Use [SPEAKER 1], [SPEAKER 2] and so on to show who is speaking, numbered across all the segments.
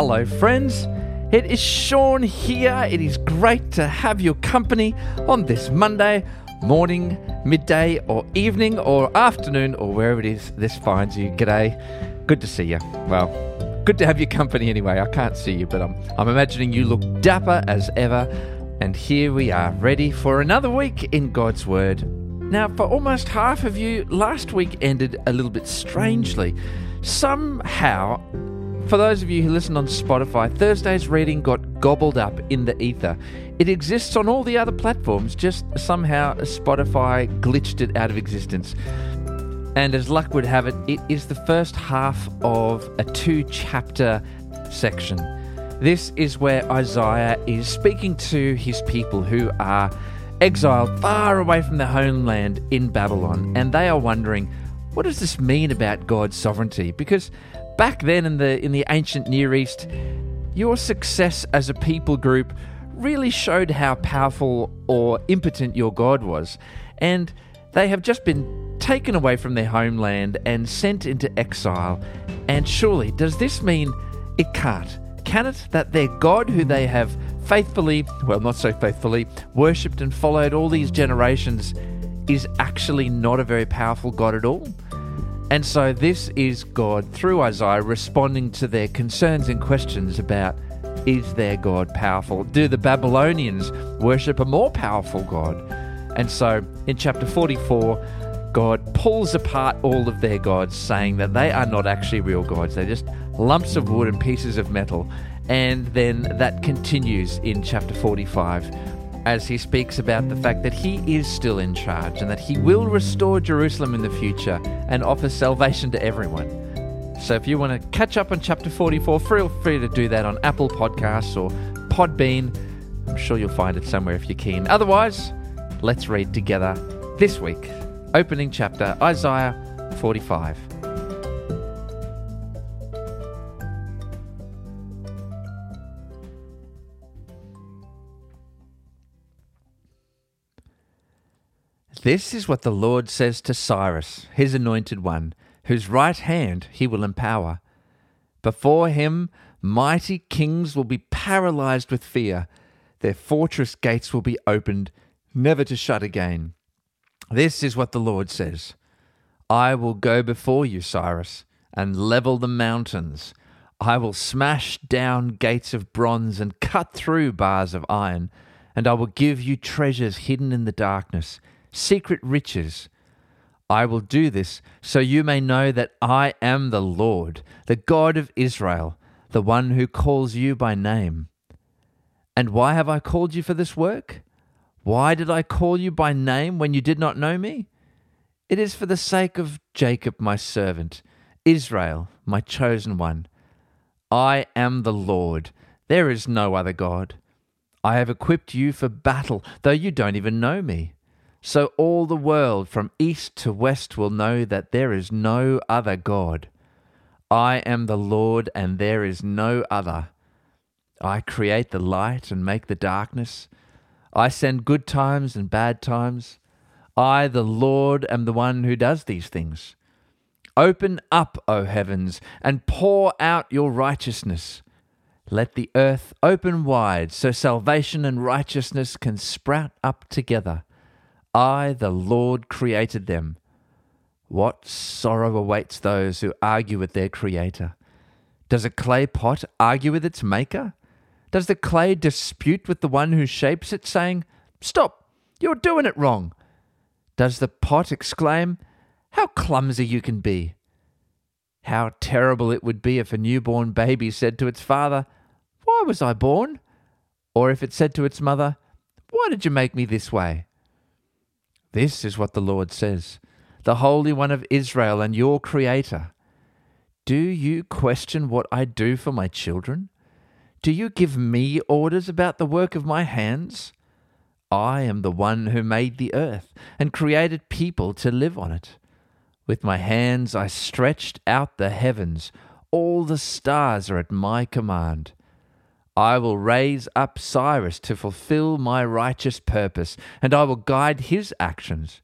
[SPEAKER 1] Hello, friends. It is Sean here. It is great to have your company on this Monday morning, midday, or evening, or afternoon, or wherever it is this finds you. G'day. Good to see you. Well, good to have your company anyway. I can't see you, but I'm, I'm imagining you look dapper as ever. And here we are, ready for another week in God's Word. Now, for almost half of you, last week ended a little bit strangely. Somehow, for those of you who listen on Spotify, Thursday's reading got gobbled up in the ether. It exists on all the other platforms, just somehow Spotify glitched it out of existence. And as luck would have it, it is the first half of a two chapter section. This is where Isaiah is speaking to his people who are exiled far away from their homeland in Babylon, and they are wondering, what does this mean about God's sovereignty? Because back then in the in the ancient Near East, your success as a people group really showed how powerful or impotent your God was. And they have just been taken away from their homeland and sent into exile. And surely, does this mean it can't? Can it that their God, who they have faithfully, well, not so faithfully, worshipped and followed all these generations, is actually not a very powerful God at all? And so this is God through Isaiah responding to their concerns and questions about is their God powerful? Do the Babylonians worship a more powerful God? And so in chapter 44, God pulls apart all of their gods, saying that they are not actually real gods. They're just lumps of wood and pieces of metal. And then that continues in chapter 45 as he speaks about the fact that he is still in charge and that he will restore Jerusalem in the future and offer salvation to everyone. So if you want to catch up on chapter 44, feel free to do that on Apple Podcasts or Podbean. I'm sure you'll find it somewhere if you're keen. Otherwise, let's read together this week. Opening chapter, Isaiah 45. This is what the Lord says to Cyrus, his anointed one, whose right hand he will empower. Before him, mighty kings will be paralyzed with fear. Their fortress gates will be opened, never to shut again. This is what the Lord says I will go before you, Cyrus, and level the mountains. I will smash down gates of bronze and cut through bars of iron, and I will give you treasures hidden in the darkness secret riches. I will do this so you may know that I am the Lord, the God of Israel, the one who calls you by name. And why have I called you for this work? Why did I call you by name when you did not know me? It is for the sake of Jacob, my servant, Israel, my chosen one. I am the Lord. There is no other God. I have equipped you for battle, though you don't even know me. So all the world from east to west will know that there is no other God. I am the Lord, and there is no other. I create the light and make the darkness. I send good times and bad times. I, the Lord, am the one who does these things. Open up, O heavens, and pour out your righteousness. Let the earth open wide so salvation and righteousness can sprout up together. I, the Lord, created them. What sorrow awaits those who argue with their Creator? Does a clay pot argue with its maker? Does the clay dispute with the one who shapes it, saying, Stop, you're doing it wrong? Does the pot exclaim, How clumsy you can be? How terrible it would be if a newborn baby said to its father, Why was I born? Or if it said to its mother, Why did you make me this way? This is what the Lord says, the Holy One of Israel and your Creator. Do you question what I do for my children? Do you give me orders about the work of my hands? I am the one who made the earth and created people to live on it. With my hands I stretched out the heavens. All the stars are at my command. I will raise up Cyrus to fulfill my righteous purpose, and I will guide his actions.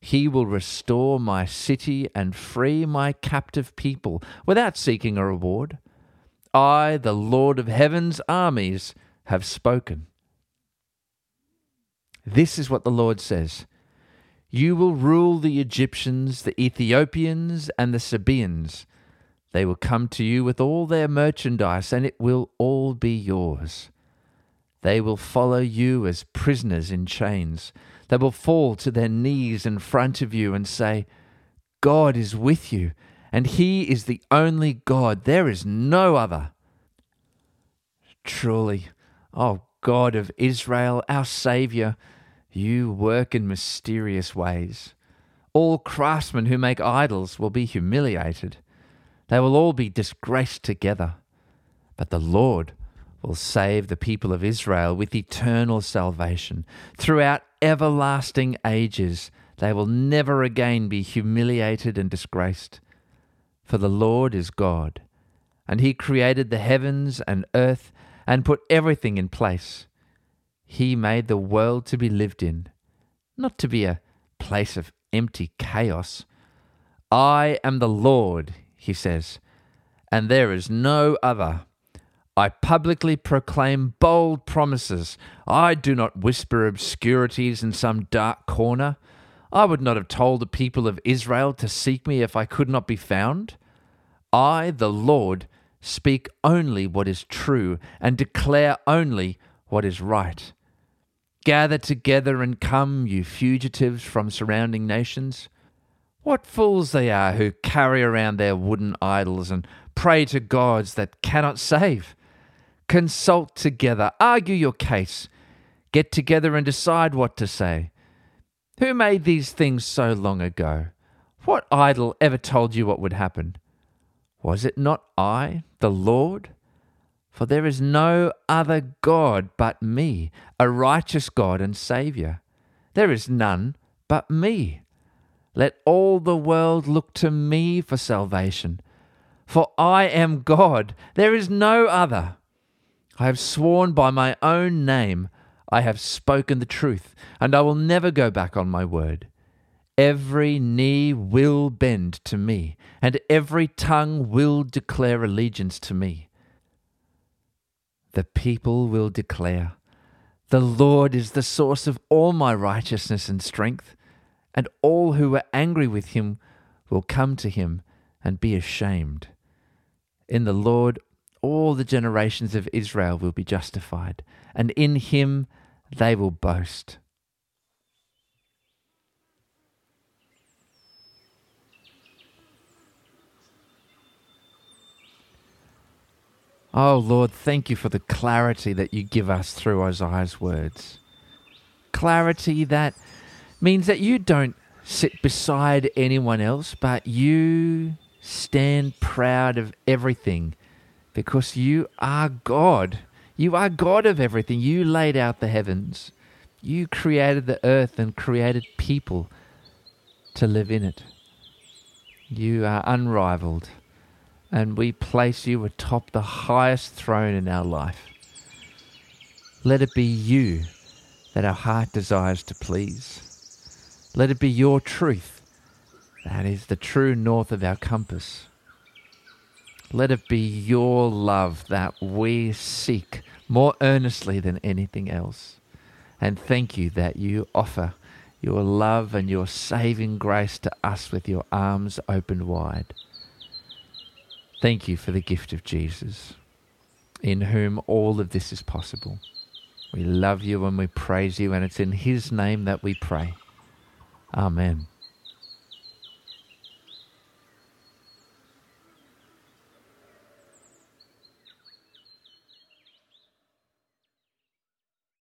[SPEAKER 1] He will restore my city and free my captive people without seeking a reward. I, the Lord of heaven's armies, have spoken. This is what the Lord says You will rule the Egyptians, the Ethiopians, and the Sabaeans. They will come to you with all their merchandise, and it will all be yours. They will follow you as prisoners in chains. They will fall to their knees in front of you and say, God is with you, and He is the only God. There is no other. Truly, O God of Israel, our Saviour, you work in mysterious ways. All craftsmen who make idols will be humiliated. They will all be disgraced together. But the Lord will save the people of Israel with eternal salvation. Throughout everlasting ages, they will never again be humiliated and disgraced. For the Lord is God, and He created the heavens and earth and put everything in place. He made the world to be lived in, not to be a place of empty chaos. I am the Lord, he says, and there is no other. I publicly proclaim bold promises. I do not whisper obscurities in some dark corner. I would not have told the people of Israel to seek me if I could not be found. I, the Lord, speak only what is true and declare only what is right. Gather together and come, you fugitives from surrounding nations. What fools they are who carry around their wooden idols and pray to gods that cannot save. Consult together, argue your case, get together and decide what to say. Who made these things so long ago? What idol ever told you what would happen? Was it not I, the Lord? For there is no other God but me, a righteous God and Saviour. There is none but me. Let all the world look to me for salvation. For I am God, there is no other. I have sworn by my own name, I have spoken the truth, and I will never go back on my word. Every knee will bend to me, and every tongue will declare allegiance to me. The people will declare, The Lord is the source of all my righteousness and strength, and all who were angry with him will come to him and be ashamed. In the Lord, all the generations of Israel will be justified, and in him they will boast. Oh Lord, thank you for the clarity that you give us through Isaiah's words. Clarity that means that you don't sit beside anyone else, but you stand proud of everything because you are God. You are God of everything. You laid out the heavens. You created the earth and created people to live in it. You are unrivaled, and we place you atop the highest throne in our life. Let it be you that our heart desires to please. Let it be your truth that is the true north of our compass. Let it be your love that we seek more earnestly than anything else. And thank you that you offer your love and your saving grace to us with your arms opened wide. Thank you for the gift of Jesus, in whom all of this is possible. We love you and we praise you, and it's in his name that we pray. Amen.